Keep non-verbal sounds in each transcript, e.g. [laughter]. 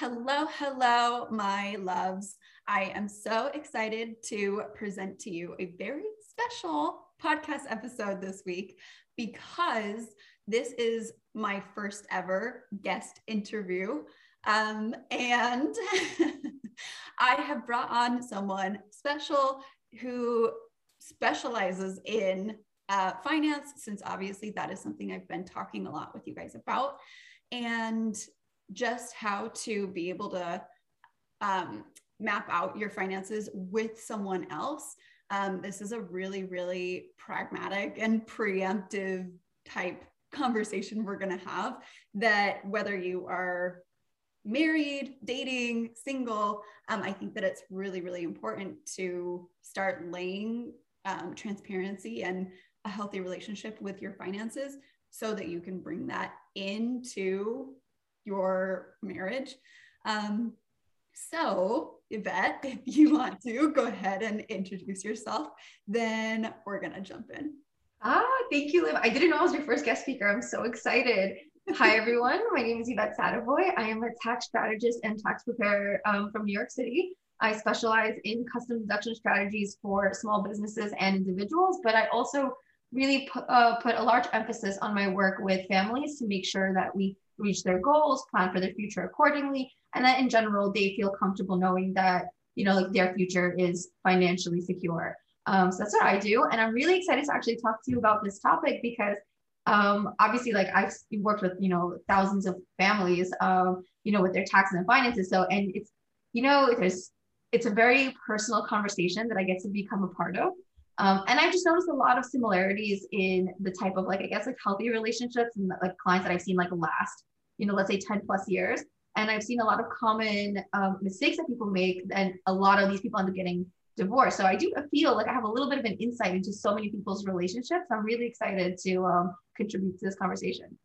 Hello, hello, my loves. I am so excited to present to you a very special podcast episode this week because this is my first ever guest interview. Um, and [laughs] I have brought on someone special who specializes in uh, finance, since obviously that is something I've been talking a lot with you guys about. And just how to be able to um, map out your finances with someone else. Um, this is a really, really pragmatic and preemptive type conversation we're going to have that whether you are married, dating, single, um, I think that it's really, really important to start laying um, transparency and a healthy relationship with your finances so that you can bring that into your marriage. Um, so, Yvette, [laughs] if you want to go ahead and introduce yourself, then we're going to jump in. Ah, thank you, Liv. I didn't know I was your first guest speaker. I'm so excited. [laughs] Hi, everyone. My name is Yvette Sadaboy. I am a tax strategist and tax preparer um, from New York City. I specialize in custom deduction strategies for small businesses and individuals, but I also really put, uh, put a large emphasis on my work with families to make sure that we reach their goals, plan for their future accordingly, and that in general they feel comfortable knowing that you know like their future is financially secure. Um, so that's what I do, and I'm really excited to actually talk to you about this topic because um, obviously like I've worked with you know thousands of families, um, you know with their taxes and finances. So and it's you know there's it's a very personal conversation that I get to become a part of. Um, and I've just noticed a lot of similarities in the type of like, I guess like healthy relationships and like clients that I've seen like last you know, let's say 10 plus years. And I've seen a lot of common um, mistakes that people make, and a lot of these people end up getting divorced. So I do feel like I have a little bit of an insight into so many people's relationships. I'm really excited to um, contribute to this conversation.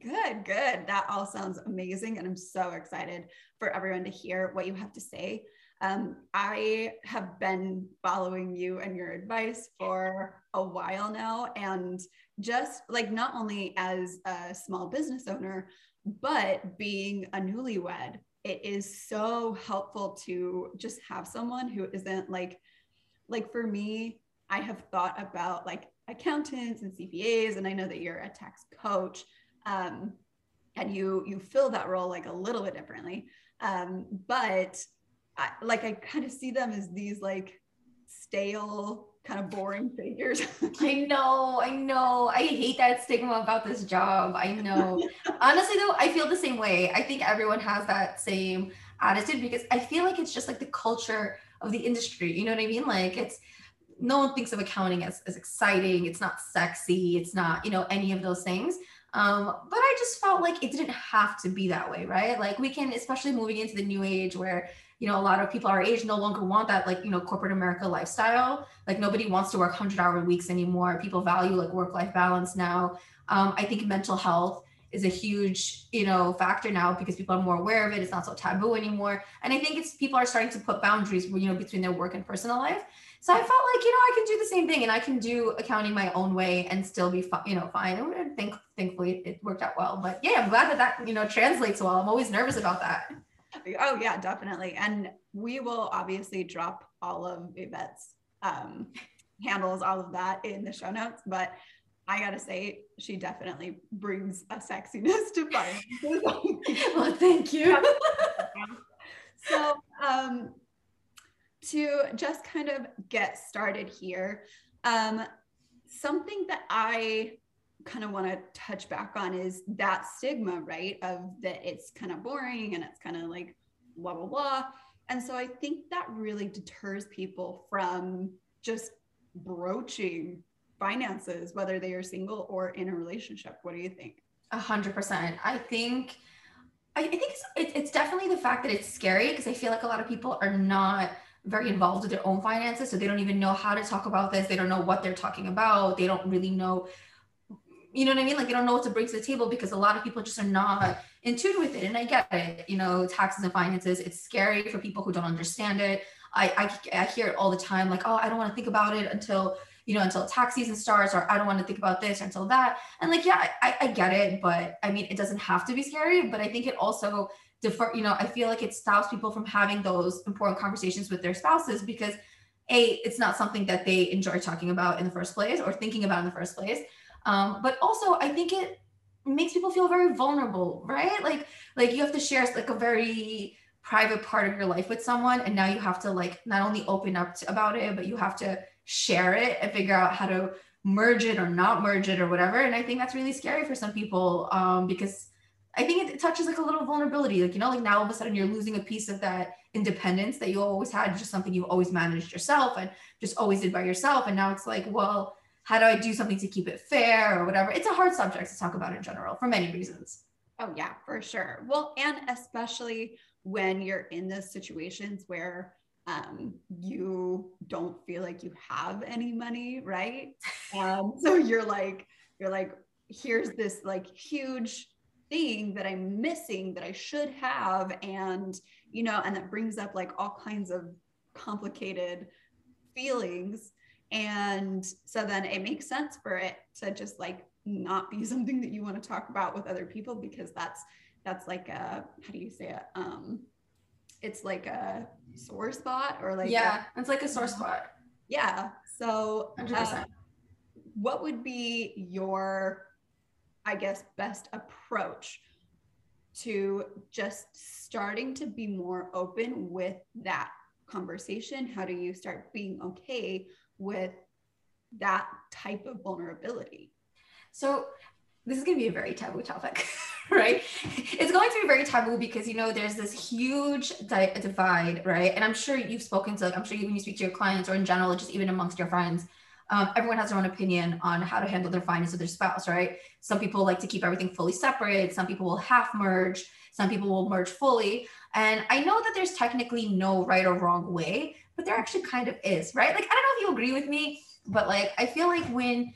Good, good. That all sounds amazing. And I'm so excited for everyone to hear what you have to say. Um, I have been following you and your advice for a while now. And just like not only as a small business owner, but being a newlywed, it is so helpful to just have someone who isn't like, like for me, I have thought about like accountants and CPAs, and I know that you're a tax coach, um, and you you fill that role like a little bit differently. Um, but I, like I kind of see them as these like stale kind of boring figures. [laughs] I know, I know. I hate that stigma about this job. I know. [laughs] Honestly, though, I feel the same way. I think everyone has that same attitude because I feel like it's just like the culture of the industry. You know what I mean? Like it's no one thinks of accounting as, as exciting. It's not sexy. It's not, you know, any of those things. Um, but I just felt like it didn't have to be that way, right? Like we can, especially moving into the new age where you know a lot of people our age no longer want that like you know corporate america lifestyle. Like nobody wants to work 100 hour weeks anymore. People value like work life balance now. Um, i think mental health is a huge you know factor now because people are more aware of it. It's not so taboo anymore. And i think it's people are starting to put boundaries you know between their work and personal life. So i felt like you know i can do the same thing and i can do accounting my own way and still be you know fine. And think thankfully it worked out well. But yeah i'm glad that that you know translates well. I'm always nervous about that Oh yeah, definitely. And we will obviously drop all of Yvette's um, handles, all of that in the show notes. But I gotta say, she definitely brings a sexiness to finances. [laughs] well, thank you. [laughs] so, um, to just kind of get started here, um, something that I kind of want to touch back on is that stigma, right? Of that it's kind of boring and it's kind of like blah, blah, blah. And so I think that really deters people from just broaching finances, whether they are single or in a relationship. What do you think? A hundred percent. I think, I, think it's, it's definitely the fact that it's scary because I feel like a lot of people are not very involved with their own finances. So they don't even know how to talk about this. They don't know what they're talking about. They don't really know you know what I mean? Like they don't know what to bring to the table because a lot of people just are not in tune with it. And I get it, you know, taxes and finances, it's scary for people who don't understand it. I, I, I hear it all the time, like, oh, I don't want to think about it until, you know, until tax season starts, or I don't want to think about this or until that. And like, yeah, I, I get it, but I mean, it doesn't have to be scary. But I think it also defer, you know, I feel like it stops people from having those important conversations with their spouses because a it's not something that they enjoy talking about in the first place or thinking about in the first place um, but also i think it makes people feel very vulnerable right? Like like you have to share like a very private part of your life with someone and now you have to like not only open up to, about it but you have to share it and figure out how to merge it or not merge it or whatever. And i think that's really scary for some people um, because i think it touches like a little vulnerability. Like you know like now all of a sudden you're losing a piece of that independence that you always had just something you've always managed yourself and just always did by yourself. And now it's like well how do i do something to keep it fair or whatever? It's a hard subject to talk about in general for many reasons. Oh yeah for sure. Well and especially when you're in those situations where um, you don't feel like you have any money right? Um, so [laughs] you're like you're like here's this like huge thing that i'm missing that i should have and you know, and that brings up like all kinds of complicated feelings. And so then it makes sense for it to just like not be [laughs] something that you want to talk about with other people because that's that's like a how do you say it? Um it's like a sore spot or like yeah, a, it's like a sore spot. Yeah. So uh, what would be your I guess best approach to just starting to be more open with that conversation? How do you start being okay with that type of vulnerability? So, this is going to be a very taboo topic, [laughs] right? It's going to be very taboo because, you know, there's this huge di- divide, right? And I'm sure you've spoken to, like, I'm sure when you speak to your clients or in general, just even amongst your friends, um, everyone has their own opinion on how to handle their finances with their spouse, right? Some people like to keep everything fully separate. Some people will half merge. Some people will merge fully. And I know that there's technically no right or wrong way, but there actually kind of is, right? Like, I don't know if you agree with me, but like, I feel like when,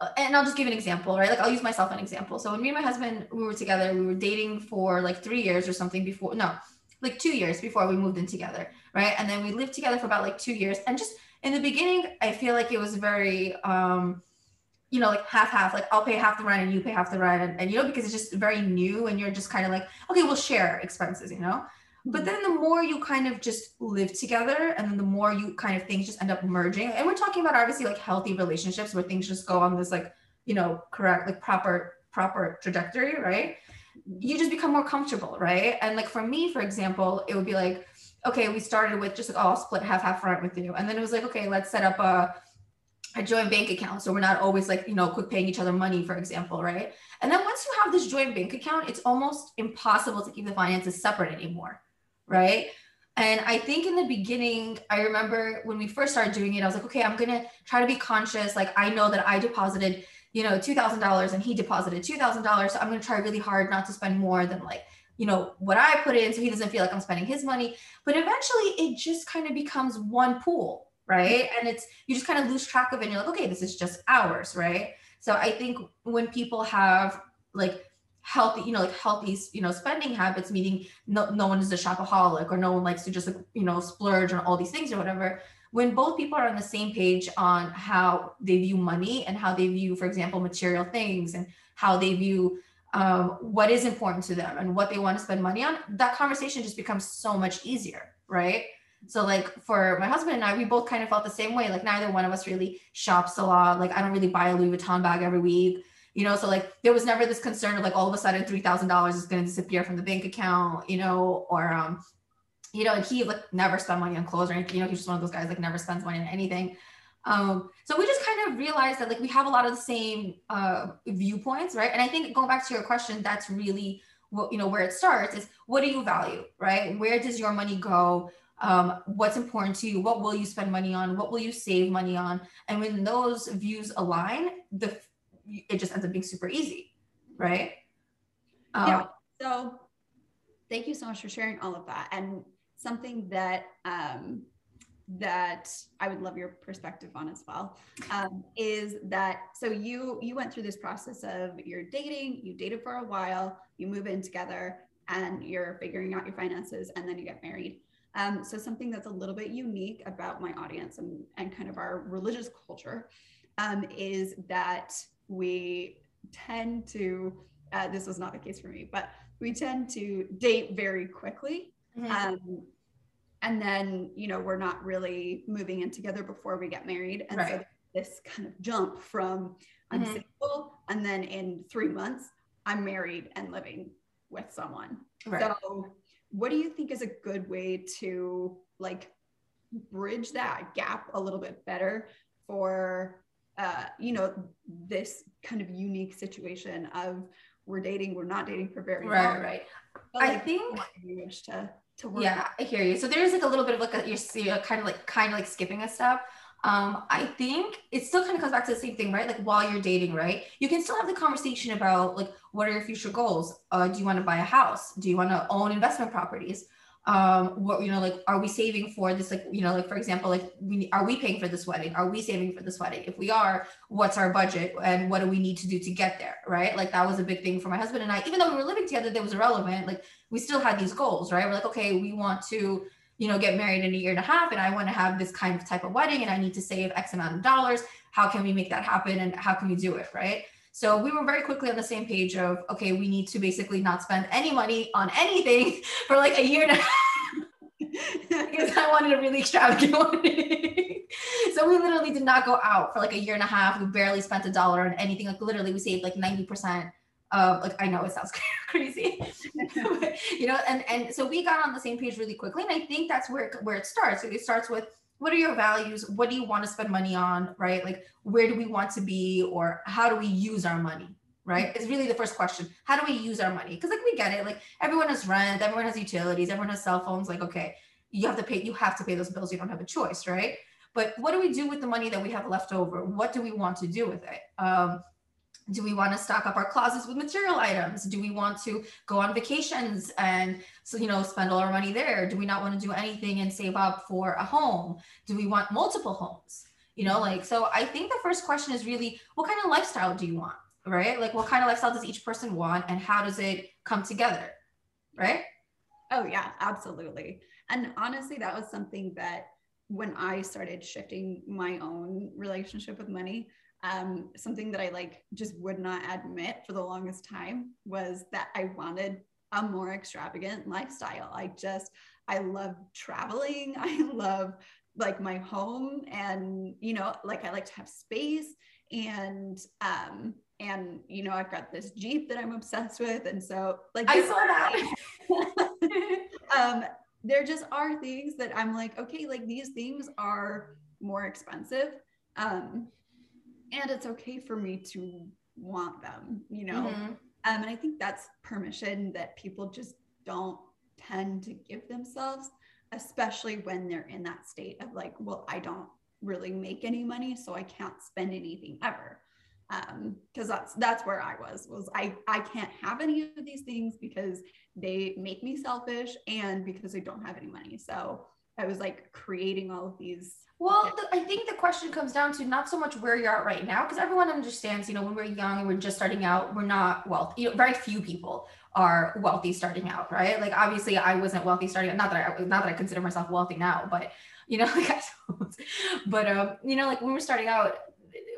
uh, and I'll just give an example, right? Like, I'll use myself an example. So when me and my husband, we were together, we were dating for like three years or something before, no, like two years before we moved in together, right? And then we lived together for about like two years. And just in the beginning, I feel like it was very, um, you know, like half half, like I'll pay half the rent and you pay half the rent. And, and you know, because it's just very new and you're just kind of like, okay, we'll share expenses, you know? But then the more you kind of just live together and then the more you kind of things just end up merging. And we're talking about obviously like healthy relationships where things just go on this like, you know, correct, like proper, proper trajectory, right? You just become more comfortable, right? And like for me, for example, it would be like, okay, we started with just like, oh, I'll split half half rent with you. And then it was like, okay, let's set up a, a joint bank account. So we're not always like, you know, quick paying each other money, for example, right? And then once you have this joint bank account, it's almost impossible to keep the finances separate anymore, right? And I think in the beginning, I remember when we first started doing it, I was like, okay, I'm gonna try to be conscious. Like I know that I deposited, you know, two thousand dollars and he deposited two thousand dollars. So I'm gonna try really hard not to spend more than like you know what i put in so he doesn't feel like i'm spending his money. But eventually it just kind of becomes one pool right? Mm-hmm. And it's you just kind of lose track of it and you're like okay this is just ours right? So i think when people have like healthy you know like healthy you know spending habits meaning no, no one is a shopaholic or no one likes to just you know splurge on all these things or whatever when both people are on the same page on how they view money and how they view for example material things and how they view what is important to them and what they want to spend money on, that conversation just becomes so much easier, right? So, like for my husband and I, we both kind of felt the same way. Like neither one of us really shops a lot. Like I don't really buy a Louis Vuitton bag every week, you know. So like there was never this concern of like all of a sudden three thousand dollars is going to disappear from the bank account, you know, or um, you know, and he like never spent money on clothes or anything. You know, he's just one of those guys like never spends money on anything. Um, so we just kind of realized that like we have a lot of the same uh, viewpoints, right? And I think going back to your question, that's really what you know where it starts is what do you value, right? Where does your money go? Um, what's important to you? What will you spend money on? What will you save money on? And when those views align, the it just ends up being super easy, right? Um, yeah. So thank you so much for sharing all of that and something that um, that I would love your perspective on as well um, is that so you you went through this process of you're dating, you dated for a while, you move in together, and you're figuring out your finances, and then you get married. Um, so something that's a little bit unique about my audience and, and kind of our religious culture um, is that we tend to, uh, this was not the case for me, but we tend to date very quickly. Mm-hmm. Um, and then, you know, we're not really moving in together before we get married. And right. so this kind of jump from I'm mm-hmm. single and then in three months, I'm married and living with someone. Right. So what do you think is a good way to like bridge that gap a little bit better for uh, you know this kind of unique situation of we're dating we're not dating for very right, long right but, like, i think to to work yeah i hear you so there's like a little bit of like a, you're, you're kind of like kind of like skipping a step um, I think it still kind of comes back to the same thing, right? Like while you're dating, right? You can still have the conversation about like what are your future goals? Uh, do you want to buy a house? Do you want to own investment properties? Um, what you know, like are we saving for this? Like you know, like for example, like we are we paying for this wedding? Are we saving for this wedding? If we are, what's our budget and what do we need to do to get there? Right? Like that was a big thing for my husband and I. Even though we were living together, that was irrelevant. Like we still had these goals, right? We're like, okay, we want to you know, get married in a year and a half and I want to have this kind of type of wedding and I need to save X amount of dollars. How can we make that happen and how can we do it? Right. So we were very quickly on the same page of, okay, we need to basically not spend any money on anything [laughs] for like a year and a half [laughs] because I wanted a really extravagant [laughs] one. so we literally did not go out for like a year and a half. We barely spent a dollar on anything. Like literally we saved like 90% of like I know it sounds crazy, you know, and and so we got on the same page really quickly, and I think that's where where it starts. It starts with what are your values? What do you want to spend money on, right? Like where do we want to be, or how do we use our money, right? It's really the first question. How do we use our money? Because like we get it, like everyone has rent, everyone has utilities, everyone has cell phones. Like okay, you have to pay, you have to pay those bills. You don't have a choice, right? But what do we do with the money that we have left over? What do we want to do with it? Um, do we want to stock up our closets with material items? Do we want to go on vacations and so you know spend all our money there? Do we not want to do anything and save up for a home? Do we want multiple homes? You know like so i think the first question is really what kind of lifestyle do you want right? Like what kind of lifestyle does each person want and how does it come together right? Oh yeah absolutely. And honestly that was something that when i started shifting my own relationship with money um, something that I like just would not admit for the longest time was that I wanted a more extravagant lifestyle. I just, I love traveling. [laughs] I love like my home and, you know, like I like to have space and, um, and you know, I've got this Jeep that I'm obsessed with. And so like, I saw that. [laughs] um, there just are things that I'm like, okay, like these things are more expensive. Um, and it's okay for me to want them you know? Mm-hmm. um, and i think that's permission that people just don't tend to give themselves especially when they're in that state of like well i don't really make any money so i can't spend anything ever. Um because that's that's where i was was i i can't have any of these things because they make me selfish and because i don't have any money. So i was like creating all of these well, the, I think the question comes down to not so much where you're at right now, because everyone understands, you know, when we're young and we're just starting out, we're not wealthy. You know, very few people are wealthy starting out, right? Like obviously, I wasn't wealthy starting out. Not that I, not that I consider myself wealthy now, but you know, [laughs] like I. But um, you know, like when we're starting out,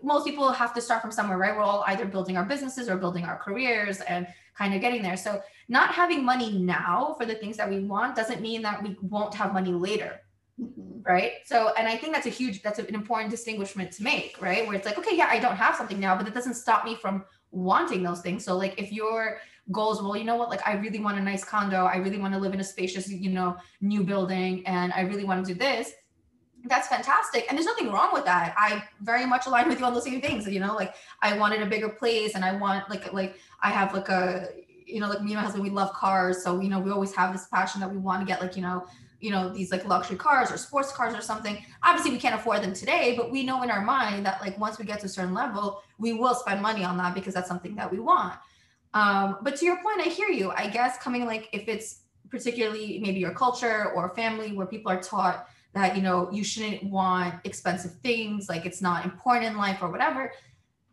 most people have to start from somewhere, right? We're all either building our businesses or building our careers and kind of getting there. So not having money now for the things that we want doesn't mean that we won't have money later Mm-hmm. Right. So, and I think that's a huge, that's an important distinguishment to make, right? Where it's like, okay, yeah, I don't have something now, but it doesn't stop me from wanting those things. So, like, if your goals, well, you know what, like, I really want a nice condo, I really want to live in a spacious, you know, new building, and I really want to do this, that's fantastic. And there's nothing wrong with that. I very much align with you on those same things. You know, like, I wanted a bigger place, and I want, like, like, I have like a, you know, like me and my husband, we love cars. So, you know, we always have this passion that we want to get, like, you know, you know these like luxury cars or sports cars or something. Obviously we can't afford them today but we know in our mind that like once we get to a certain level we will spend money on that because that's something that we want. Um, but to your point i hear you. I guess coming like if it's particularly maybe your culture or family where people are taught that you know you shouldn't want expensive things like it's not important in life or whatever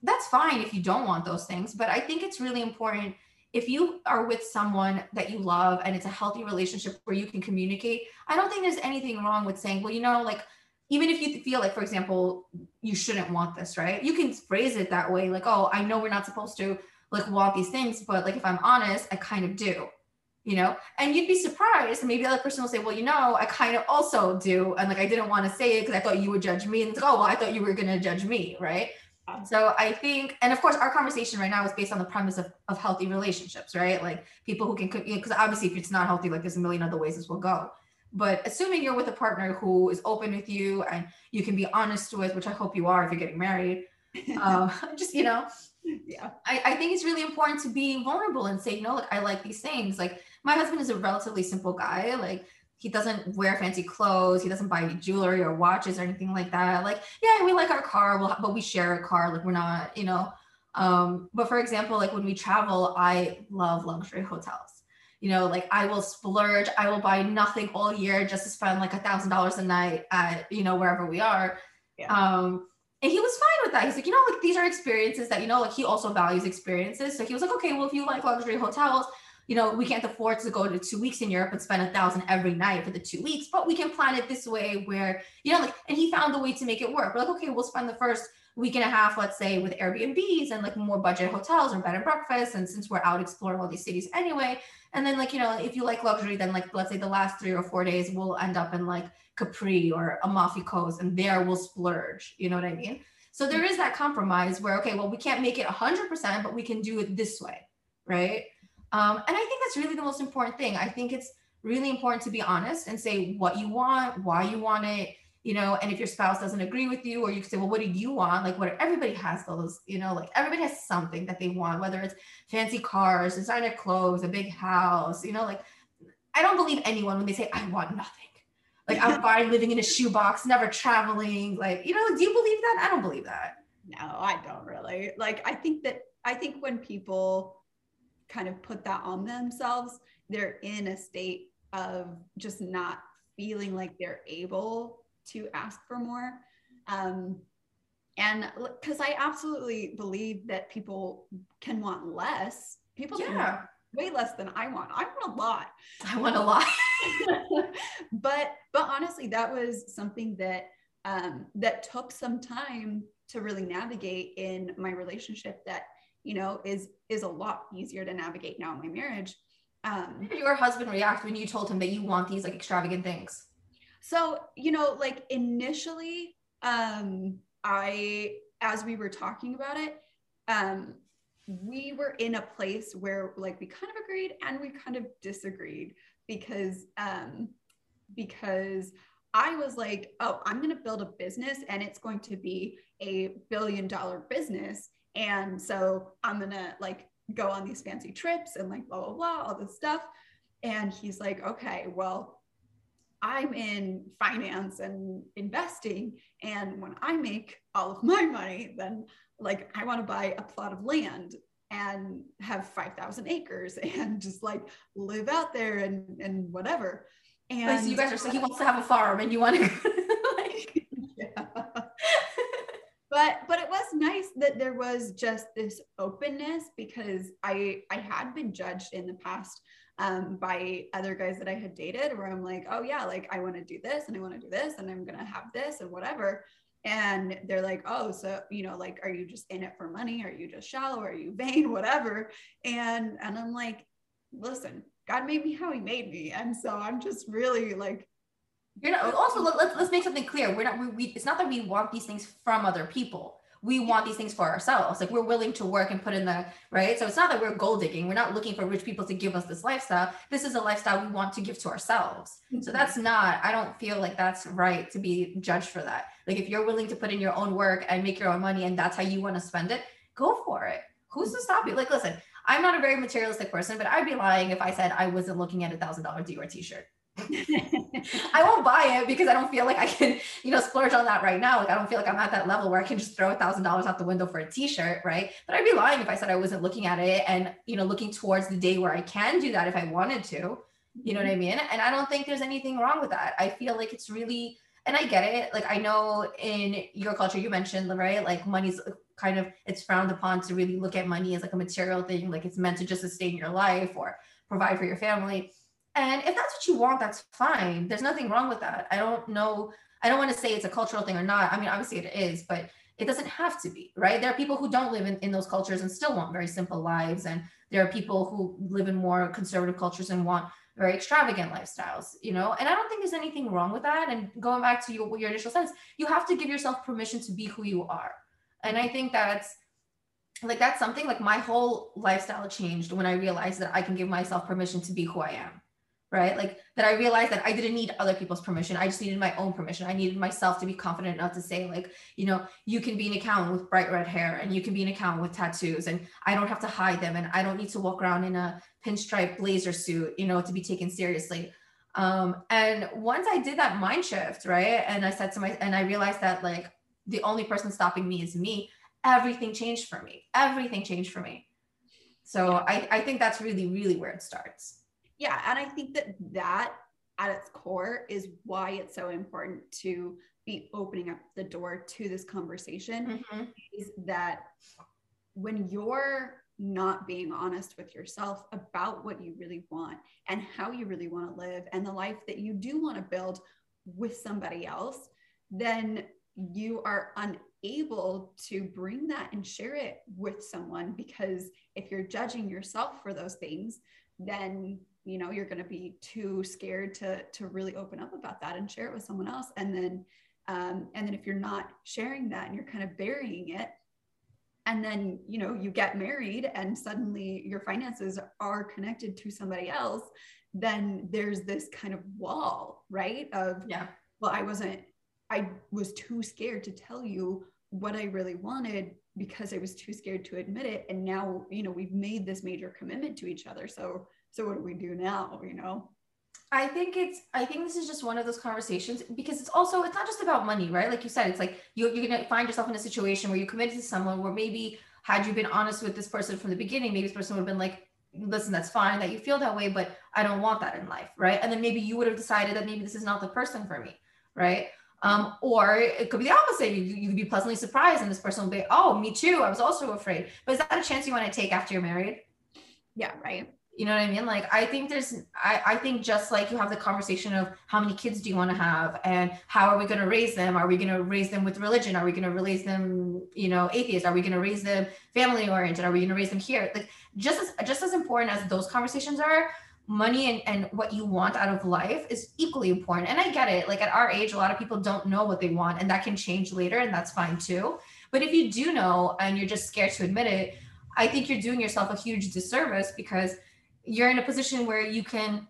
that's fine if you don't want those things. But i think it's really important if you are with someone that you love and it's a healthy relationship where you can communicate, I don't think there's anything wrong with saying, well, you know, like even if you feel like, for example, you shouldn't want this, right? You can phrase it that way, like, oh, I know we're not supposed to like want these things, but like if I'm honest, I kind of do, you know? And you'd be surprised. Maybe the other person will say, well, you know, I kind of also do. And like I didn't want to say it because I thought you would judge me. And it's like, oh, well, I thought you were gonna judge me, right? So I think, and of course, our conversation right now is based on the premise of, of healthy relationships, right? Like people who can, because obviously, if it's not healthy, like there's a million other ways this will go. But assuming you're with a partner who is open with you and you can be honest with, which I hope you are if you're getting married, [laughs] um, [laughs] just, you know, yeah, I, I think it's really important to be vulnerable and say, you know, like I like these things. Like my husband is a relatively simple guy. Like he doesn't wear fancy clothes. He doesn't buy jewelry or watches or anything like that. Like, yeah, we like our car, we'll, but we share a car. Like we're not, you know. Um, but for example, like when we travel, I love luxury hotels you know, like I will splurge, I will buy nothing all year just to spend like a thousand dollars a night at, you know, wherever we are. Yeah. Um, and he was fine with that. He's like, you know, like these are experiences that, you know, like he also values experiences. So he was like, okay, well, if you like luxury hotels, you know, we can't afford to go to two weeks in Europe and spend a thousand every night for the two weeks, but we can plan it this way where, you know, like, and he found a way to make it work. We're like, okay, we'll spend the first week and a half, let's say, with Airbnbs and like more budget hotels or bed and breakfast. And since we're out exploring all these cities anyway, and then like, you know, if you like luxury, then like let's say the last three or four days we'll end up in like Capri or Amalfi Coast and there we'll splurge. You know what I mean? So there is that compromise where, okay, well, we can't make it 100%, but we can do it this way. Right. Um, and I think that's really the most important thing. I think it's really important to be honest and say what you want, why you want it, you know and if your spouse doesn't agree with you or you can say well what do you want? Like what everybody has those you know like everybody has something that they want whether it's fancy cars designer clothes a big house you know like i don't believe anyone when they say i want nothing. Like i'm fine living in a shoebox never traveling like you know do you believe that? I don't believe that. No i don't really. Like i think that i think when people kind of put that on themselves they're in a state of just not feeling like they're able to ask for more. Um, and because I absolutely believe that people can want less. People yeah. way less than I want. I want a lot. I want a lot. [laughs] but but honestly, that was something that um, that took some time to really navigate in my relationship. That you know is is a lot easier to navigate now in my marriage. Um, How did your husband react when you told him that you want these like extravagant things? So, you know, like initially, um, I, as we were talking about it, um, we were in a place where like we kind of agreed and we kind of disagreed because, um, because I was like, oh, I'm going to build a business and it's going to be a billion dollar business. And so I'm to like go on these fancy trips and like blah, blah, blah, all this stuff. And he's like, okay, well, I'm in finance and investing. And when I make all of my money, then like I want to buy a plot of land and have 5,000 acres [laughs] and just like live out there and, and whatever. And so you guys are so he wants to have a farm and you want to like, yeah. but but it was nice that there was just this openness because I I had been judged in the past um, by other guys that I had dated where I'm like, oh yeah, like I want to do this and I want to do this and I'm to have this and whatever. And they're like, oh, so, you know, like, are you just in it for money? Are you just shallow? Are you vain? [laughs] Whatever. And, and I'm like, listen, God made me how he made me. And so I'm just really like, you're not also let's, let's make something clear. We're not, we, we, it's not that we want these things from other people we want these things for ourselves. Like we're willing to work and put in the right. So it's not that we're gold digging. We're not looking for rich people to give us this lifestyle. This is a lifestyle we want to give to ourselves. Mm-hmm. So that's not, I don't feel like that's right to be judged for that. Like if you're willing to put in your own work and make your own money and that's how you want to spend it, go for it. Who's to stop you? Like, listen, I'm not a very materialistic person, but I'd be lying if I said I wasn't looking at a thousand dollar Dior t-shirt. I won't buy it because I don't feel like I can, you know, splurge on that right now. Like I don't feel like I'm at that level where I can just throw a thousand dollars out the window for a t-shirt, right? But I'd be lying if I said I wasn't looking at it and you know, looking towards the day where I can do that if I wanted to. You know what I mm-hmm. mean? And I don't think there's anything wrong with that. I feel like it's really and I get it. Like I know in your culture, you mentioned right, like money's kind of it's frowned upon to really look at money as like a material thing, like it's meant to just sustain your life or provide for your family. And if that's what you want, that's fine. There's nothing wrong with that. I don't know. I don't want to say it's a cultural thing or not. I mean, obviously it is, but it doesn't have to be, right? There are people who don't live in, in those cultures and still want very simple lives. And there are people who live in more conservative cultures and want very extravagant lifestyles, you know? And I don't think there's anything wrong with that. And going back to your, your initial sense, you have to give yourself permission to be who you are. And I think that's like, that's something like my whole lifestyle changed when I realized that I can give myself permission to be who I am right? Like that I realized that I didn't need other people's permission. I just needed my own permission. I needed myself to be confident enough to say, like, you know, you can be an accountant with bright red hair and you can be an accountant with tattoos and I don't have to hide them and I don't need to walk around in a pinstripe blazer suit, you know, to be taken seriously. Um, and once I did that mind shift, right? And I said to my, and I realized that like the only person stopping me is me, everything changed for me. Everything changed for me. So I, I think that's really, really where it starts yeah and i think that that at its core is why it's so important to be opening up the door to this conversation mm-hmm. is that when you're not being honest with yourself about what you really want and how you really want to live and the life that you do want to build with somebody else then you are unable to bring that and share it with someone because if you're judging yourself for those things then you know you're going to be too scared to to really open up about that and share it with someone else. And then um, and then if you're not sharing that and you're kind of burying it and then you know you get married and suddenly your finances are connected to somebody else then there's this kind of wall right? Of yeah. well i wasn't i was too scared to tell you what i really wanted because i was too scared to admit it. And now you know we've made this major commitment to each other. So so what do we do now you know I think it's I think this is just one of those conversations because it's also it's not just about money, right? Like you said, it's like you, you're gonna find yourself in a situation where you committed to someone where maybe had you been honest with this person from the beginning, maybe this person would have been like, listen, that's fine that you feel that way, but I don't want that in life, right? And then maybe you would have decided that maybe this is not the person for me, right? Um, or it could be the opposite. You, you could be pleasantly surprised, and this person will be, oh, me too. I was also afraid. But is that a chance you want to take after you're married? Yeah, right. You know what I mean? Like, I think there's, I, I think just like you have the conversation of how many kids do you want to have and how are we going to raise them? Are we going to raise them with religion? Are we going to raise them, you know, atheist? Are we going to raise them family oriented? Are we going to raise them here? Like, just as, just as important as those conversations are, money and, and what you want out of life is equally important. And I get it. Like, at our age, a lot of people don't know what they want, and that can change later, and that's fine too. But if you do know and you're just scared to admit it, I think you're doing yourself a huge disservice because you're in a position where you can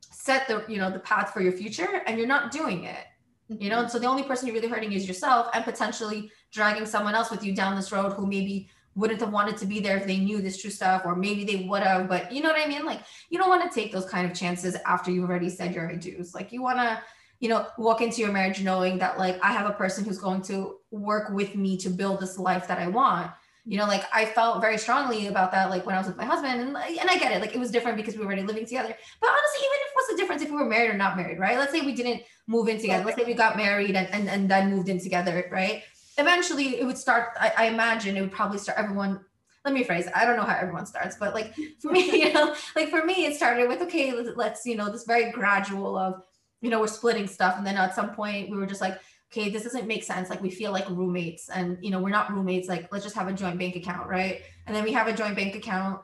set the you know the path for your future and you're not doing it you know? Mm-hmm. And so the only person you're really hurting is yourself and potentially dragging someone else with you down this road who maybe wouldn't have wanted to be there if they knew this true stuff or maybe they would have but you know what i mean? Like you don't want to take those kind of chances after you've already said your i do's like you want to you know walk into your marriage knowing that like i have a person who's going to work with me to build this life that i want you know like i felt very strongly about that like when i was with my husband and, and i get it like it was different because we were already living together. But honestly even if what's the difference if we were married or not married right? Let's say we didn't move in together. Let's say we got married and, and, and then moved in together right? Eventually it would start I, I imagine it would probably start everyone let me phrase i don't know how everyone starts but like [laughs] for me you know like for me it started with okay let's, let's you know this very gradual of you know we're splitting stuff and then at some point we were just like okay, this doesn't make sense. Like we feel like roommates and, you know, we're not roommates. Like let's just have a joint bank account. Right. And then we have a joint bank account,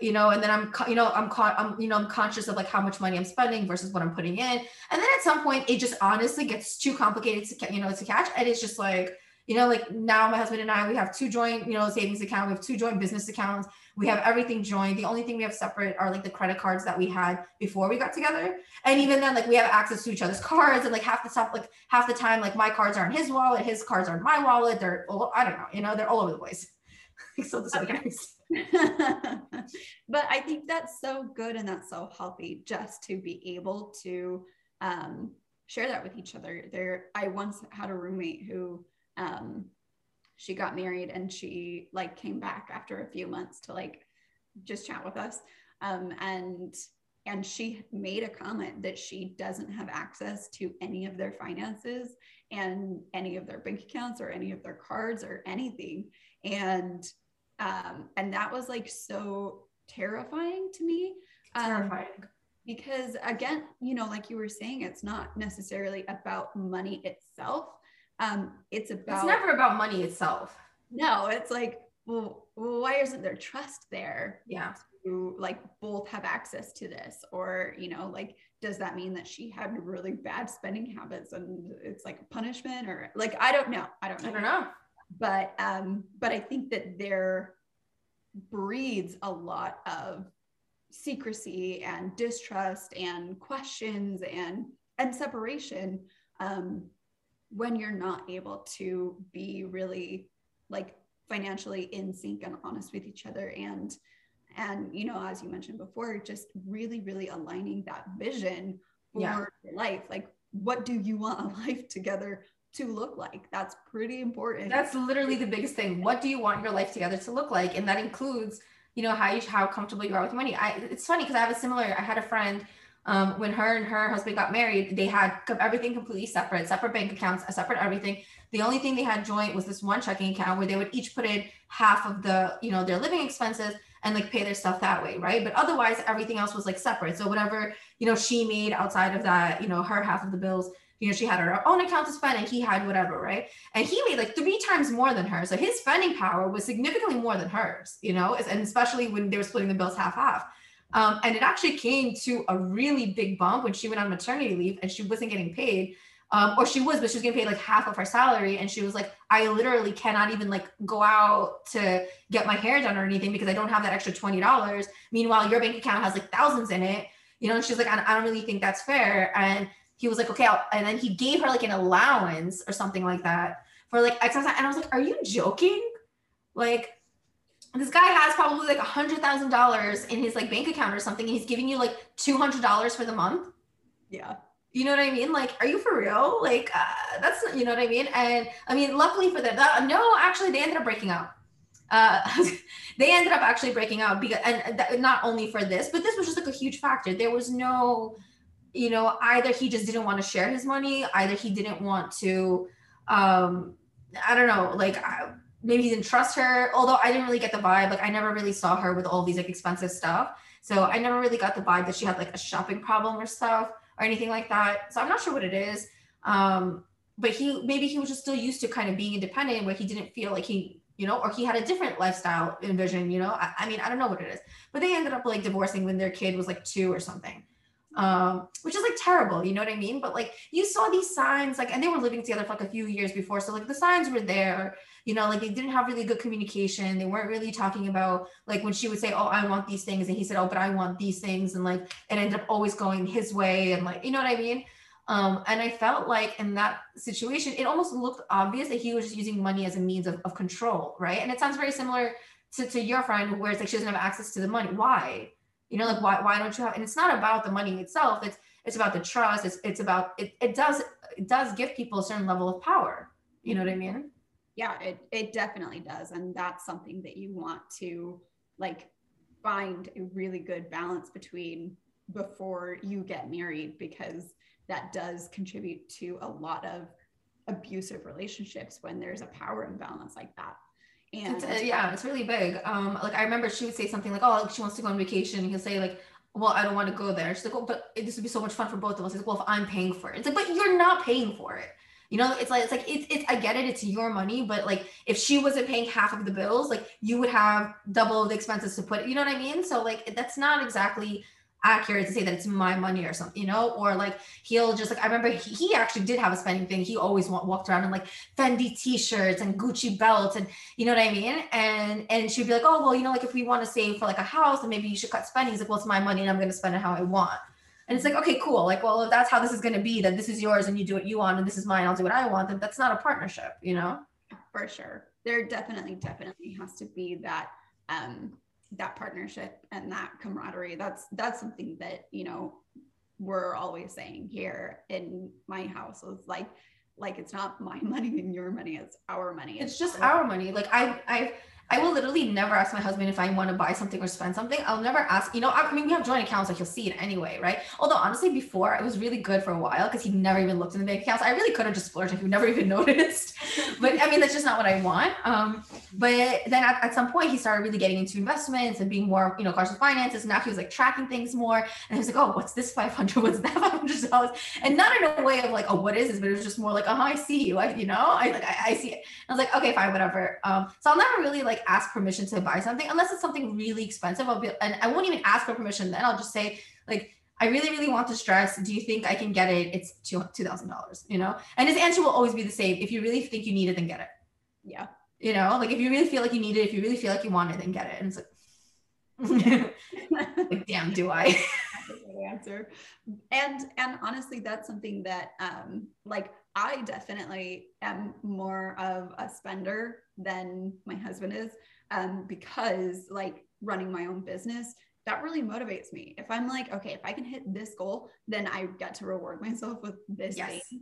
you know, and then I'm, you know, I'm caught, I'm, you know, I'm conscious of like how much money I'm spending versus what I'm putting in. And then at some point it just honestly gets too complicated to, you know, to catch. And it's just like, you know, like now my husband and I, we have two joint, you know, savings account, we have two joint business accounts. We have everything joined. The only thing we have separate are like the credit cards that we had before we got together. And even then, like we have access to each other's cards and like half the stuff, like half the time, like my cards are in his wallet, his cards are in my wallet. They're, I don't know, you know, they're all over the place. [laughs] so okay. [laughs] but I think that's so good and that's so healthy just to be able to um, share that with each other. There, I once had a roommate who um, she got married and she like came back after a few months to like just chat with us. Um, and and she made a comment that she doesn't have access to any of their finances and any of their bank accounts or any of their cards or anything. And um and that was like so terrifying to me. Um, terrifying. because again you know like you were saying it's not necessarily about money itself um it's about it's never about money itself. No it's like well why isn't there trust there yeah. to like both have access to this? Or you know like does that mean that she had really bad spending habits and it's like a punishment or like i don't know. I don't know. i don't know. But um but i think that there breeds a lot of secrecy and distrust and questions and and separation um when you're not able to be really like financially in sync and honest with each other and and you know as you mentioned before just really really aligning that vision for Yeah. life like what do you want a [laughs] life together to look like that's pretty important That's literally the biggest thing. What do you want your life together to look like? And that includes, you know, how you how comfortable you are with money. I it's funny because I have a similar. I had a friend um, when her and her husband got married. They had everything completely separate, separate bank accounts, separate everything. The only thing they had joint was this one checking account where they would each put in half of the, you know, their living expenses and like pay their stuff that way, right? But otherwise, everything else was like separate. So whatever you know she made outside of that, you know, her half of the bills. You know, she had her own account to spend and he had whatever, right? and he made like three times more than her. So his spending power was significantly more than hers, you know, and especially when they were splitting the bills half half. Um, and it actually came to a really big bump when she went on maternity leave and she wasn't getting paid. Um, or she was, but she was getting paid like half of her salary. And she was like, I literally cannot even like go out to get my hair done or anything because I don't have that extra $20. Meanwhile, your bank account has like thousands in it, you know, and she's like, I, don't really think that's fair. And he was like, okay, I'll, and then he gave her like an allowance or something like that for like. And I was like, are you joking? Like, this guy has probably like a hundred thousand dollars in his like bank account or something, and he's giving you like two hundred dollars for the month. yeah You know what I mean? Like, are you for real? Like, uh, that's you know what I mean. And I mean, luckily for them, that, no, actually, they ended up breaking up. Uh, [laughs] they ended up actually breaking up because, and that, not only for this, but this was just like a huge factor. There was no, you know, either he just didn't want to share his money, either he didn't want to, um, I don't know, like I, maybe he didn't trust her. Although I didn't really get the vibe, like I never really saw her with all these like expensive stuff. So I never really got the vibe that she had like a shopping problem or stuff or anything like that. So I'm not sure what it is. Um, but he maybe he was just still used to kind of being independent where he didn't feel like he, you know, or he had a different lifestyle envision, you know. I, I mean, I don't know what it is. But they ended up like divorcing when their kid was like two or something. Um, which is like terrible, you know what I mean? But like you saw these signs, like, and they were living together for like a few years before. So like the signs were there, you know, like they didn't have really good communication. They weren't really talking about like when she would say, Oh, I want these things, and he said, Oh, but I want these things, and like it ended up always going his way, and like, you know what I mean? Um, and I felt like in that situation, it almost looked obvious that he was just using money as a means of, of control, right? And it sounds very similar to, to your friend where it's like she doesn't have access to the money. Why? You know, like why why don't you have and it's not about the money itself, it's it's about the trust, it's it's about it it does it does give people a certain level of power. You know what I mm-hmm. mean? yeah it, it definitely does and that's something that you want to like find a really good balance between before you get married because that does contribute to a lot of abusive relationships when there's a power imbalance like that and It's, uh, yeah, it's really big. Um, like I remember she would say something like, "Oh, like she wants to go on vacation." And he'll say like, "Well, I don't want to go there." She's like, "Oh, but this would be so much fun for both of us." He's like, "Well, if I'm paying for it," it's like, "But you're not paying for it." You know, it's like it's like it's it's. I get it, it's your money, but like if she wasn't paying half of the bills, like you would have double the expenses to put. You know what I mean? So like that's not exactly accurate to say that it's my money or something, you know, or like he'll just like I remember he, he actually did have a spending thing. He always wa- walked around in like Fendi t-shirts and Gucci belts and you know what I mean? And and she'd be like, oh well, you know, like if we want to save for like a house, then maybe you should cut spending. He's like, well, it's my money and I'm gonna spend it how I want. And it's like, okay, cool. Like, well, if that's how this is gonna be, then this is yours and you do what you want, and this is mine, I'll do what I want, then that's not a partnership, you know? for sure there definitely definitely has to be that um that partnership and that camaraderie that's that's something that you know we're always saying here in my house is like like it's not my [laughs] money and your money it's our money It's just our money. Like I I I will literally never ask my husband if I want to buy something or spend something. I'll never ask, you know, I mean, we have joint accounts, like he'll see it anyway, right? Although honestly, before it was really good for a while because he never even looked in the bank accounts. I really could have just splurged if he never [laughs] even noticed. but I mean, that's just not what I want. Um, but then at, at some point he started really getting into investments and being more, you know, cautious finances. Now he was like tracking things more. And he was like, oh, what's this 500? What's that [laughs] $500? And not in a way of like, oh, what is this? But it was just more like, oh, I see you. I, you know, I like, I, I see it. I was like, okay, fine, whatever. Um, so I'll never really like ask permission to buy something unless it's something really expensive. I'll be, and I won't even ask for permission. Then I'll just say like, I really, really want this dress. Do you think I can get it? It's two two thousand dollars, you know. And his answer will always be the same. If you really think you need it, then get it. Yeah. You know, like if you really feel like you need it, if you really feel like you want it, then get it. And it's like, [laughs] like damn, do I? [laughs] answer. And and honestly, that's something that um like I definitely am more of a spender than my husband is um, because like running my own business that really motivates me. If i'm like okay if i can hit this goal then i get to reward myself with this yes. thing.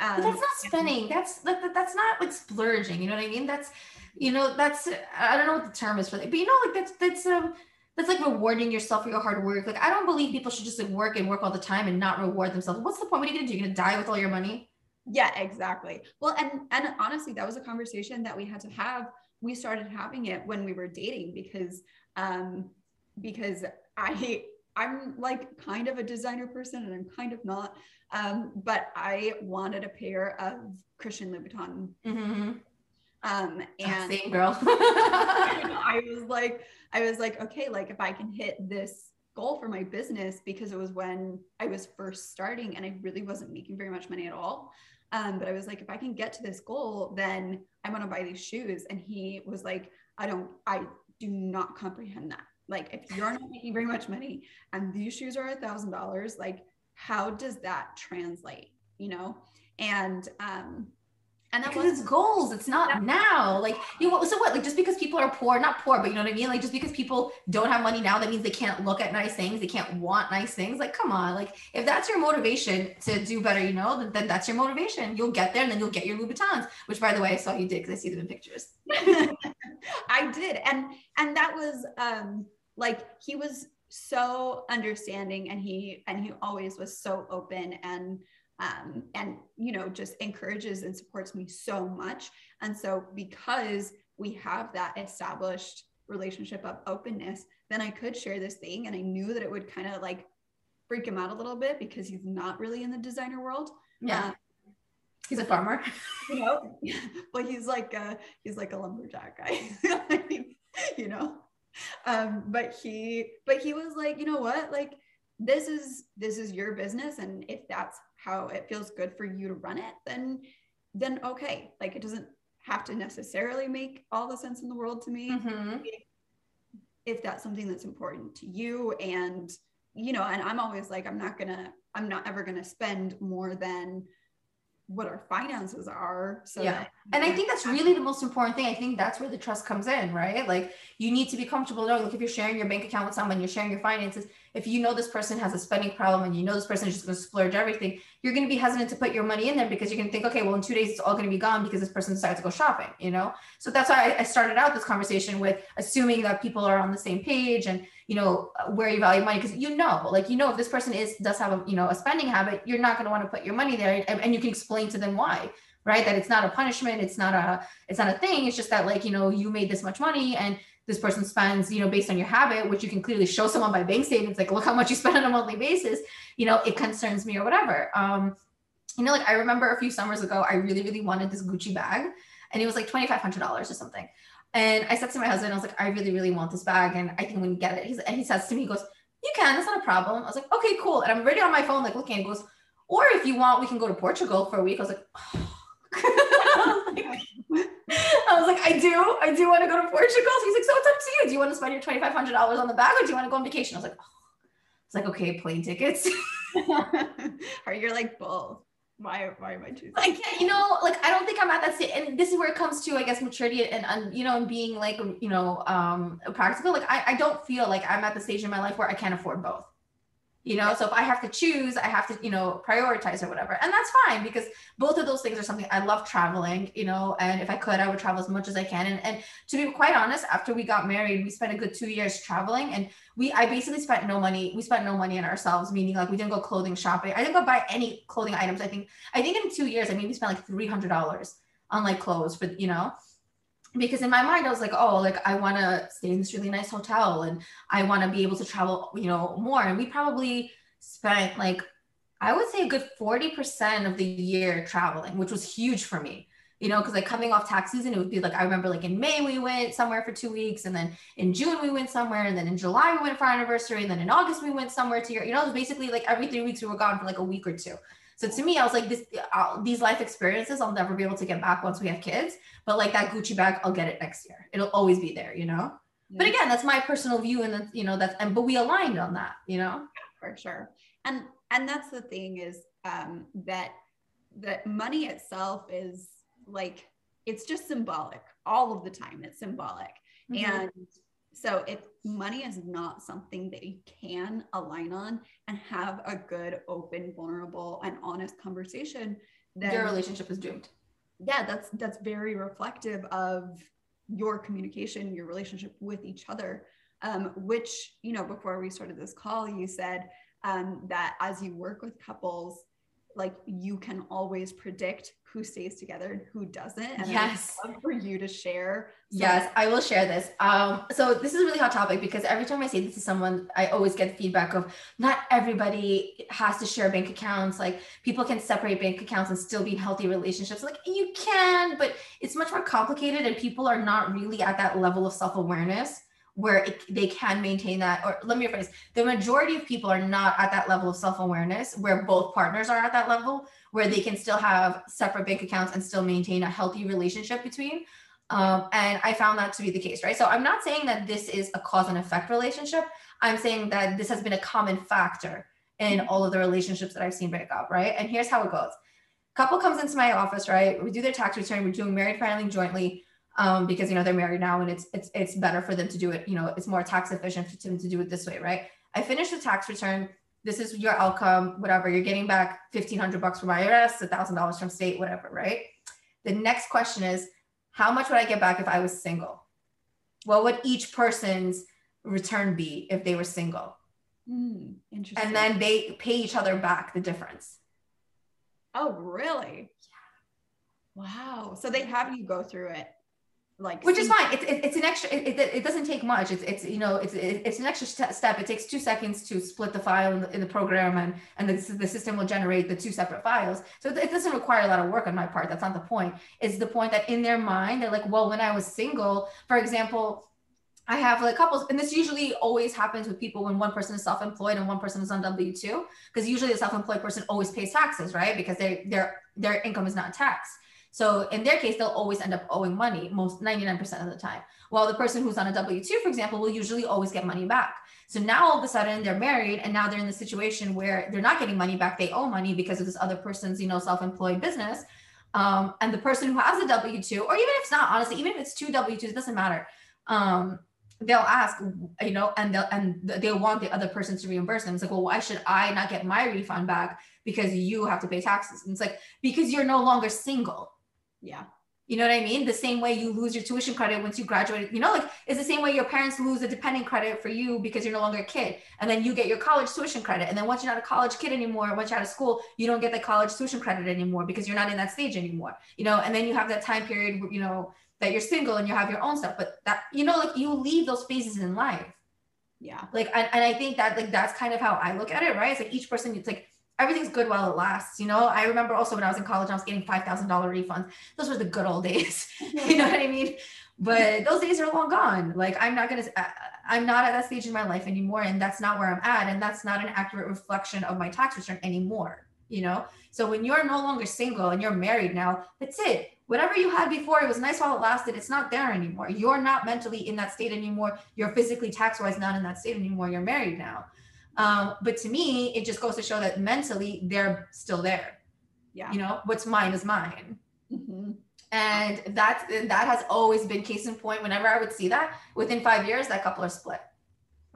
Um, that's not spending. That's that, that's not like splurging. You know what i mean? That's you know that's i don't know what the term is for that. But you know like that's that's um that's like rewarding yourself for your hard work. Like i don't believe people should just like work and work all the time and not reward themselves. What's the point? What are you gonna do? You're gonna die with all your money yeah exactly. Well and and honestly that was a conversation that we had to have. We started having it when we were dating because um because i i'm like kind of a designer person and i'm kind of not um but i wanted a pair of christian louboutin. Mm-hmm. um and same girl. [laughs] [laughs] I was like i was like okay like if i can hit this goal for my business because it was when I was first starting and I really wasn't making very much money at all. Um, but I was like, if I can get to this goal, then I'm gonna buy these shoes. And he was like, I don't, I do not comprehend that. Like, if you're not making very much money and these shoes are a thousand dollars, like, how does that translate? You know? And um, and that because was it's goals. It's not now. Like you know, so what? Like just because people are poor, not poor, but you know what I mean? Like just because people don't have money now, that means they can't look at nice things, they can't want nice things. Like, come on. Like if that's your motivation to do better, you know, then, then that's your motivation. You'll get there and then you'll get your Louboutins, which by the way, I saw you did because I see them in pictures. [laughs] I did. And and that was um like he was so understanding and he and he always was so open and um, and you know just encourages and supports me so much. And so because we have that established relationship of openness then i could share this thing and i knew that it would kind of like freak him out a little bit because he's not really in the designer world. Yeah. Um, he's a farmer. [laughs] You know [laughs] but he's like a he's like a lumberjack guy. [laughs] You know um but he but he was like you know what? Like this is this is your business and if that's how it feels good for you to run it, then then okay. Like it doesn't have to necessarily make all the sense in the world to me. Mm-hmm. If that's something that's important to you and you know, and I'm always like, I'm not gonna, I'm not ever gonna spend more than what our finances are. So yeah. And I think that's really the most important thing. I think that's where the trust comes in, right? Like you need to be comfortable knowing, like if you're sharing your bank account with someone, you're sharing your finances. If you know this person has a spending problem and you know this person is just going to splurge everything, you're going to be hesitant to put your money in there because you're going to think, okay, well, in two days it's all going to be gone because this person decided to go shopping, you know? So that's why I started out this conversation with assuming that people are on the same page and you know where you value money because you know like you know if this person is does have a you know a spending habit you're not going to want to put your money there and, and you can explain to them why right that it's not a punishment it's not a it's not a thing it's just that like you know you made this much money and this person spends you know based on your habit which you can clearly show someone by bank statements like look how much you spend on a monthly basis you know it concerns me or whatever um you know like i remember a few summers ago i really really wanted this gucci bag and it was like $2500 or something and I said to my husband, I was like, I really, really want this bag. And I think when you get it, he's, and he says to me, he goes, You can, that's not a problem. I was like, Okay, cool. And I'm already on my phone, like looking, he goes, Or if you want, we can go to Portugal for a week. I was like, oh. [laughs] [laughs] [laughs] I was like, I do, I do want to go to Portugal. So he's like, so it's up to you. Do you want to spend your twenty five hundred dollars on the bag, or do you want to go on vacation? I was like, oh. it's like okay, plane tickets. [laughs] [laughs] or you're like both why why am I choosing? Like you know, like I don't think I'm at that stage, and this is where it comes to, I guess, maturity and, and you know, and being like you know, um, practical. Like I, I don't feel like I'm at the stage in my life where I can't afford both. You know so if i have to choose i have to you know prioritize or whatever. And that's fine because both of those things are something i love traveling you know and if i could i would travel as much as i can. And, and to be quite honest after we got married we spent a good two years traveling and we i basically spent no money we spent no money on ourselves meaning like we didn't go clothing shopping. I didn't go buy any clothing items. I think i think in two years i maybe spent like $300 on like clothes for you know because in my mind i was like oh like i want to stay in this really nice hotel and i want to be able to travel you know more. And we probably spent like i would say a good 40% of the year traveling which was huge for me you know because like coming off tax season it would be like i remember like in may we went somewhere for two weeks and then in june we went somewhere and then in july we went for our anniversary and then in august we went somewhere to your you know basically like every three weeks we were gone for like a week or two so to me, I was like, this uh, these life experiences I'll never be able to get back once we have kids. But like that Gucci bag, I'll get it next year. It'll always be there, you know. Yeah. But again, that's my personal view, and that's you know that's and but we aligned on that, you know. For sure, and and that's the thing is um, that that money itself is like it's just symbolic all of the time. It's symbolic, mm-hmm. and so if money is not something that you can align on and have a good, open, vulnerable, and honest conversation, then your relationship is doomed. Yeah, that's that's very reflective of your communication, your relationship with each other. Um, which, you know, before we started this call, you said um, that as you work with couples, like you can always predict who stays together and who doesn't. And yes. For you to share. Yes, I will share this. Um, so this is a really hot topic because every time I say this to someone, I always get feedback of not everybody has to share bank accounts. Like people can separate bank accounts and still be in healthy relationships. Like you can, but it's much more complicated and people are not really at that level of self-awareness where it, they can maintain that or let me rephrase the majority of people are not at that level of self-awareness where both partners are at that level where they can still have separate bank accounts and still maintain a healthy relationship between um, and i found that to be the case right? So i'm not saying that this is a cause and effect relationship. I'm saying that this has been a common factor in all of the relationships that i've seen break up right? And here's how it goes. Couple comes into my office right? We do their tax return. We're doing married filing jointly um, because you know they're married now and it's it's it's better for them to do it. You know, it's more tax efficient for them to do it this way, right? I finished the tax return. This is your outcome, whatever. You're getting back fifteen hundred bucks from IRS, a thousand dollars from state, whatever, right? The next question is, how much would I get back if I was single? What would each person's return be if they were single? Mm, interesting. And then they pay each other back the difference. Oh, really? Yeah. Wow. So they have you go through it like which is fine. It's, it's an extra it, it, doesn't take much. It's it's you know it's it's an extra step. It takes two seconds to split the file in the, in the program and and the, the system will generate the two separate files. So it doesn't require a lot of work on my part. That's not the point. It's the point that in their mind they're like well when i was single for example I have like couples, and this usually always happens with people when one person is self-employed and one person is on W two, because usually the self-employed person always pays taxes, right? Because they their their income is not taxed. So in their case, they'll always end up owing money most 99% of the time. While the person who's on a W 2, for example, will usually always get money back. So now all of a sudden they're married and now they're in the situation where they're not getting money back. They owe money because of this other person's, you know, self-employed business. Um, and the person who has a W 2, or even if it's not, honestly, even if it's two W 2s, it doesn't matter. Um, they'll ask, you know, and they'll and they'll want the other person to reimburse them. It's like, well, why should I not get my refund back because you have to pay taxes? And it's like because you're no longer single. Yeah. You know what I mean? The same way you lose your tuition credit once you graduate, you know, like it's the same way your parents lose a dependent credit for you because you're no longer a kid. And then you get your college tuition credit. And then once you're not a college kid anymore, once you're out of school, you don't get the college tuition credit anymore because you're not in that stage anymore. You know, and then you have that time period, you know, that you're single and you have your own stuff. But that, you know, like you leave those phases in life. Yeah. Like, and, and I think that like that's kind of how I look at it, right? It's like each person, it's like everything's good while it lasts. You know, I remember also when I was in college, I was getting $5,000 refunds. Those were the good old [laughs] days. you know what I mean? But those days are long gone. Like I'm not going to, I'm not at that stage in my life anymore. And that's not where I'm at. And that's not an accurate reflection of my tax return anymore. You know? So when you're no longer single and you're married now, that's it. Whatever you had before, it was nice while it lasted. It's not there anymore. You're not mentally in that state anymore. You're physically tax wise not in that state anymore. You're married now. Um, but to me, it just goes to show that mentally they're still there. Yeah. You know, what's mine is mine. Mm-hmm. And that that has always been case in point. Whenever I would see that, within five years, that couple are split.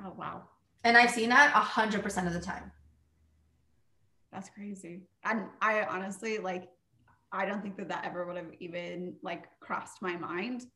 Oh wow. And I've seen that a hundred percent of the time. That's crazy. And I honestly like, I don't think that that ever would have even like crossed my mind.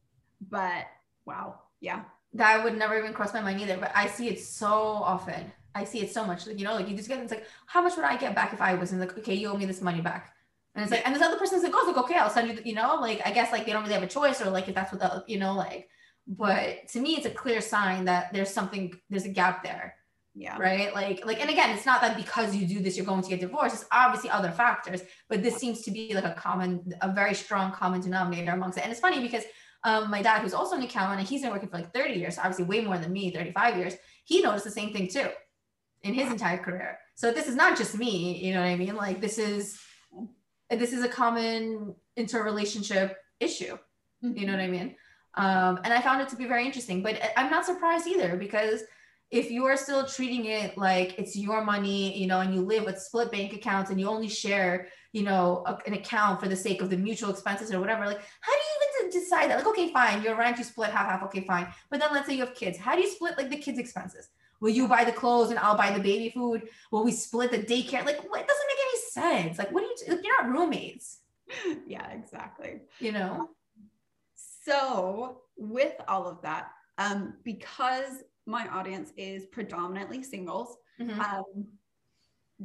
But wow, yeah. That would never even cross my mind either. But I see it so often. I see it so much. Like, you know, like you just get it's like, how much would I get back if I was in like, okay, you owe me this money back. And it's like, and this other person's like, oh, like, okay, I'll send you, the, you know, like, I guess like they don't really have a choice or like if that's what the, you know, like, but to me, it's a clear sign that there's something, there's a gap there. Yeah. Right. Like, like, and again, it's not that because you do this, you're going to get divorced. It's obviously other factors, but this seems to be like a common, a very strong common denominator amongst it. And it's funny because um, my dad, who's also an accountant, and he's been working for like 30 years, obviously way more than me, 35 years, he noticed the same thing too in his entire career. So this is not just me, you know what I mean? Like this is this is a common interrelationship issue. Mm-hmm. You know what I mean? Um, and I found it to be very interesting, but I'm not surprised either because if you are still treating it like it's your money, you know, and you live with split bank accounts and you only share, you know, a, an account for the sake of the mutual expenses or whatever, like how do you even decide that? Like, okay, fine, your rent, you split half half, okay, fine. But then let's say you have kids. How do you split like the kids' expenses? Will you buy the clothes and I'll buy the baby food? Will we split the daycare? Like, what? It doesn't make any sense. Like, what do you? Like, you're not roommates. [laughs] Yeah, exactly. You know. So with all of that, um, because my audience is predominantly singles, mm-hmm. um,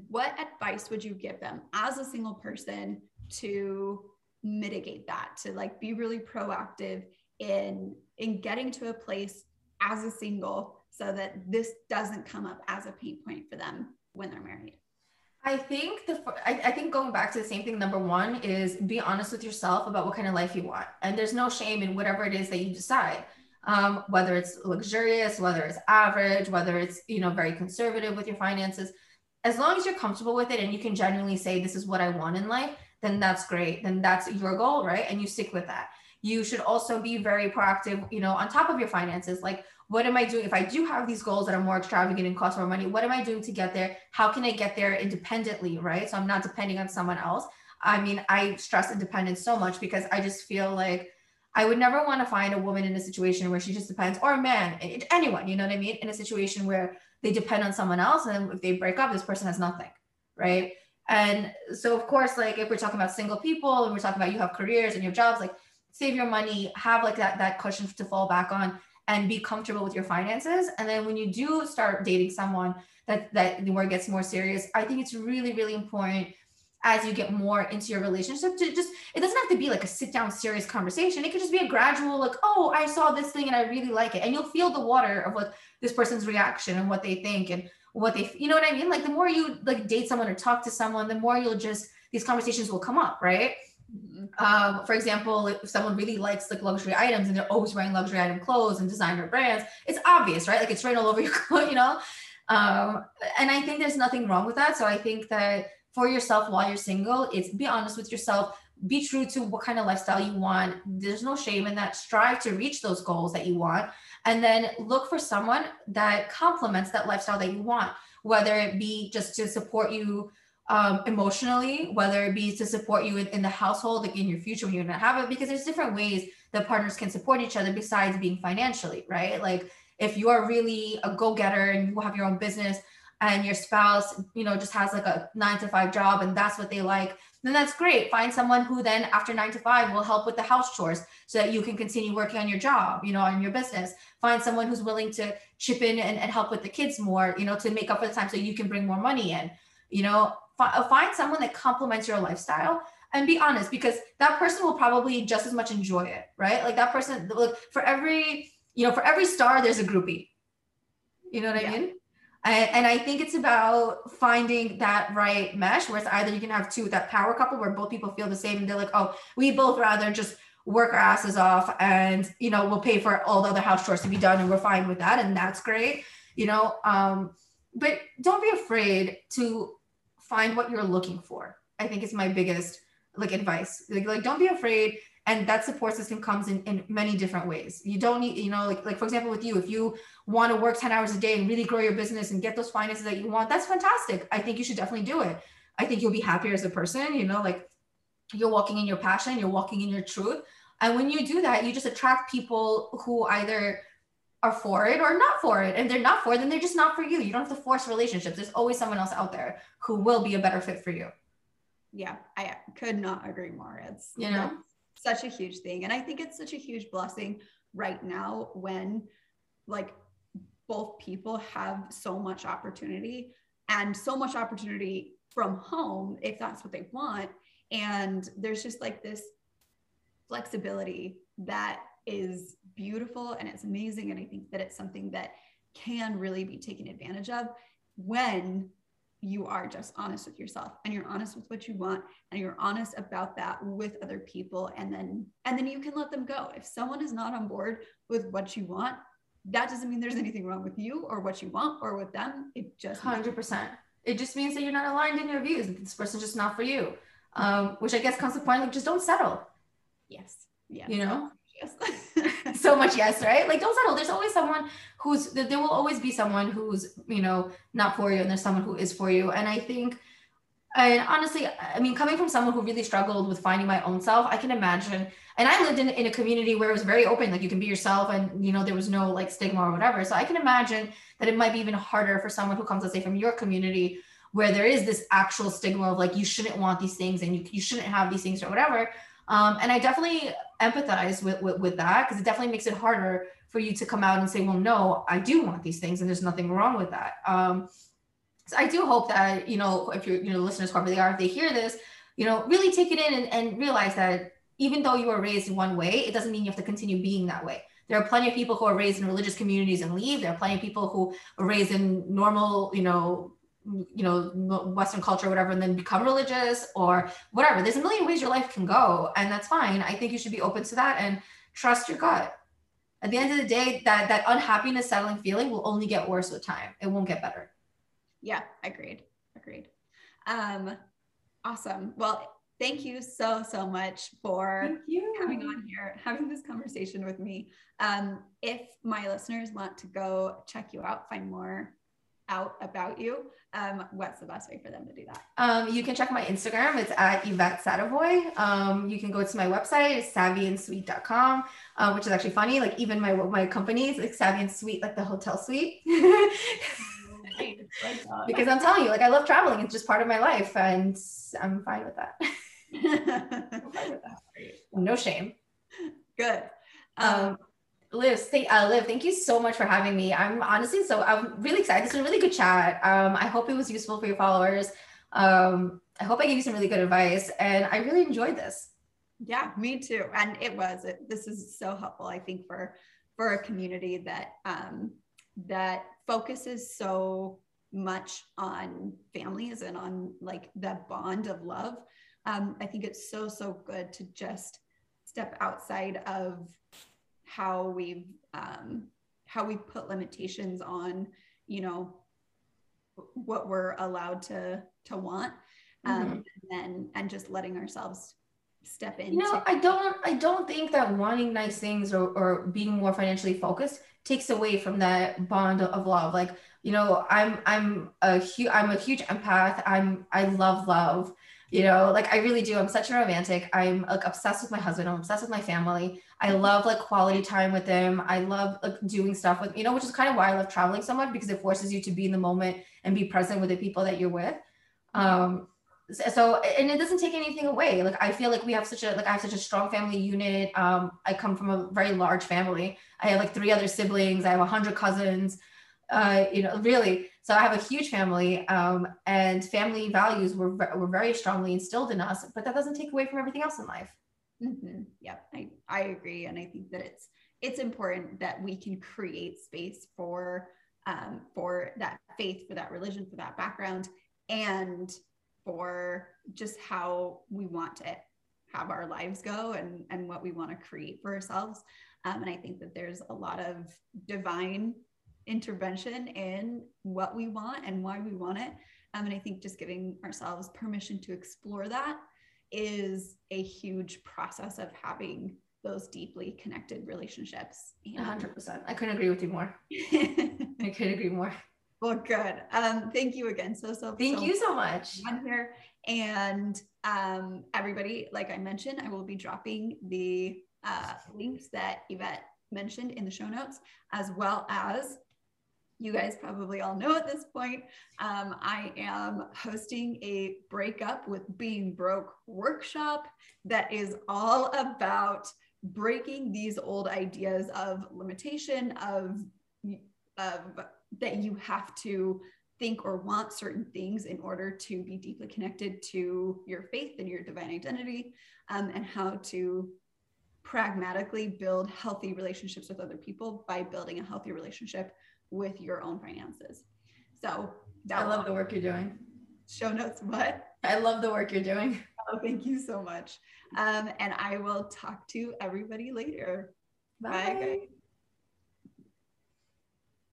what advice would you give them as a single person to mitigate that? To like be really proactive in in getting to a place as a single so that this doesn't come up as a pain point for them when they're married? I think the I, I, think going back to the same thing. Number one is be honest with yourself about what kind of life you want, and there's no shame in whatever it is that you decide. Um, whether it's luxurious, whether it's average, whether it's you know very conservative with your finances, as long as you're comfortable with it and you can genuinely say this is what I want in life, then that's great. Then that's your goal, right? And you stick with that. You should also be very proactive, you know, on top of your finances. Like what am I doing? If I do have these goals that are more extravagant and cost more money, what am I doing to get there? How can I get there independently? Right. So I'm not depending on someone else. I mean, I stress independence so much because I just feel like I would never want to find a woman in a situation where she just depends, or a man, anyone, you know what I mean? In a situation where they depend on someone else and if they break up, this person has nothing. Right. And so, of course, like if we're talking about single people and we're talking about you have careers and your jobs, like save your money, have like that, that cushion to fall back on and be comfortable with your finances. And then when you do start dating someone that that where it gets more serious, I think it's really, really important as you get more into your relationship to just it doesn't have to be like a sit down serious conversation. It could just be a gradual like oh i saw this thing and i really like it. And you'll feel the water of what this person's reaction and what they think and what they you know what i mean? Like the more you like date someone or talk to someone the more you'll just these conversations will come up right um, for example, if someone really likes like luxury items and they're always wearing luxury item clothes and designer brands, it's obvious, right? Like it's right all over your [laughs] clothes, you know? Um, and I think there's nothing wrong with that. So I think that for yourself while you're single, it's be honest with yourself, be true to what kind of lifestyle you want. There's no shame in that. Strive to reach those goals that you want. And then look for someone that complements that lifestyle that you want, whether it be just to support you um, emotionally, whether it be to support you in, in the household, like in your future when you're gonna have it, because there's different ways that partners can support each other besides being financially, right? Like if you are really a go-getter and you have your own business and your spouse, you know, just has like a nine to five job and that's what they like, then that's great. Find someone who then after nine to five will help with the house chores so that you can continue working on your job, you know, on your business. Find someone who's willing to chip in and, and help with the kids more, you know, to make up for the time so you can bring more money in. You know, find someone that complements your lifestyle and be honest because that person will probably just as much enjoy it right? Like that person look for every you know for every star there's a groupie. You know what yeah. i mean? And, and, i think it's about finding that right mesh where it's either you can have two that power couple where both people feel the same and they're like oh we both rather just work our asses off and you know we'll pay for all the other house chores to be done and we're fine with that and that's great you know? Um but don't be afraid to find what you're looking for. I think is my biggest like advice. Like, like don't be afraid. And that support system comes in, in many different ways. You don't need, you know, like, like for example, with you, if you want to work 10 hours a day and really grow your business and get those finances that you want, that's fantastic. I think you should definitely do it. I think you'll be happier as a person, you know, like you're walking in your passion, you're walking in your truth. And when you do that, you just attract people who either are for it or not for it. And they're not for it, then they're just not for you. You don't have to force relationships. There's always someone else out there who will be a better fit for you. Yeah, I could not agree more. It's you know such a huge thing. And I think it's such a huge blessing right now when like both people have so much opportunity and so much opportunity from home if that's what they want. And there's just like this flexibility that is beautiful and it's amazing. And I think that it's something that can really be taken advantage of when you are just honest with yourself and you're honest with what you want and you're honest about that with other people and then and then you can let them go. If someone is not on board with what you want that doesn't mean there's anything wrong with you or what you want or with them. It just 100% it just means that you're not aligned in your views this person's just not for you um, which i guess comes to the point like just don't settle. Yes. Yeah. You know yes. [laughs] so much yes, right? Like don't settle. There's always someone who's there will always be someone who's, you know, not for you and there's someone who is for you. And I think and honestly, I mean, coming from someone who really struggled with finding my own self, I can imagine. And I lived in, in a community where it was very open, like you can be yourself and, you know, there was no like stigma or whatever. So I can imagine that it might be even harder for someone who comes, let's say, from your community where there is this actual stigma of like, you shouldn't want these things and you, you shouldn't have these things or whatever. Um, and I definitely empathize with, with, with that because it definitely makes it harder for you to come out and say, well, no, I do want these things and there's nothing wrong with that. Um, so I do hope that, you know, if you're, you know, listeners, whoever they are, if they hear this, you know, really take it in and, and realize that even though you were raised in one way, it doesn't mean you have to continue being that way. There are plenty of people who are raised in religious communities and leave. There are plenty of people who are raised in normal, you know, you know western culture or whatever and then become religious or whatever. There's a million ways your life can go and that's fine. I think you should be open to that and trust your gut. At the end of the day that that unhappiness settling feeling will only get worse with time. It won't get better. Yeah agreed. Agreed. Um awesome. Well thank you so so much for coming on here having this conversation with me. Um if my listeners want to go check you out find more out about you, um, what's the best way for them to do that? Um, you can check my Instagram. It's at Yvette Sadavoy. Um, you can go to my website, it's savvyandsweet.com, uh, which is actually funny. Like even my my company is like Savvy and Sweet, like the hotel suite. [laughs] because I'm telling you, like I love traveling. It's just part of my life, and I'm fine with that. [laughs] Fine with that. No shame. Good. Um, um Liv, thank, uh, Liv, thank you so much for having me. I'm honestly so I'm really excited. This was a really good chat. Um, I hope it was useful for your followers. Um, I hope I gave you some really good advice, and I really enjoyed this. Yeah, me too. And it was. It, this is so helpful. I think for for a community that um, that focuses so much on families and on like that bond of love. Um, I think it's so so good to just step outside of how we've um, how we put limitations on you know what we're allowed to to want um, mm-hmm. and then and just letting ourselves step in you know i don't i don't think that wanting nice things or, or being more financially focused takes away from that bond of love. Like you know i'm i'm a huge i'm a huge empath. I'm i love love you know like i really do. I'm such a romantic. I'm like obsessed with my husband. I'm obsessed with my family. I love like quality time with them. I love like doing stuff with you know which is kind of why i love traveling so much because it forces you to be in the moment and be present with the people that you're with. Um so and it doesn't take anything away. Like i feel like we have such a like i have such a strong family unit. Um i come from a very large family. I have like three other siblings. I have a hundred cousins. Uh you know really so I have a huge family, um, and family values were were very strongly instilled in us. But that doesn't take away from everything else in life. Mm-hmm. Yeah, I, I agree, and I think that it's it's important that we can create space for um, for that faith, for that religion, for that background, and for just how we want to have our lives go and and what we want to create for ourselves. Um, and I think that there's a lot of divine intervention in what we want and why we want it. Um, and I think just giving ourselves permission to explore that is a huge process of having those deeply connected relationships. 100%. I couldn't agree with you more. [laughs] I couldn't agree more. Well, good. Um, thank you again. So, so thank so you so much. I'm here. And um, everybody, like I mentioned, I will be dropping the uh, links that Yvette mentioned in the show notes, as well as you guys probably all know at this point, um, I am hosting a breakup with being broke workshop that is all about breaking these old ideas of limitation of, of that you have to think or want certain things in order to be deeply connected to your faith and your divine identity um, and how to pragmatically build healthy relationships with other people by building a healthy relationship with your own finances. So I love the work you're doing. Show notes, what? I love the work you're doing. Oh, thank you so much. Um, and I will talk to everybody later. Bye, Bye.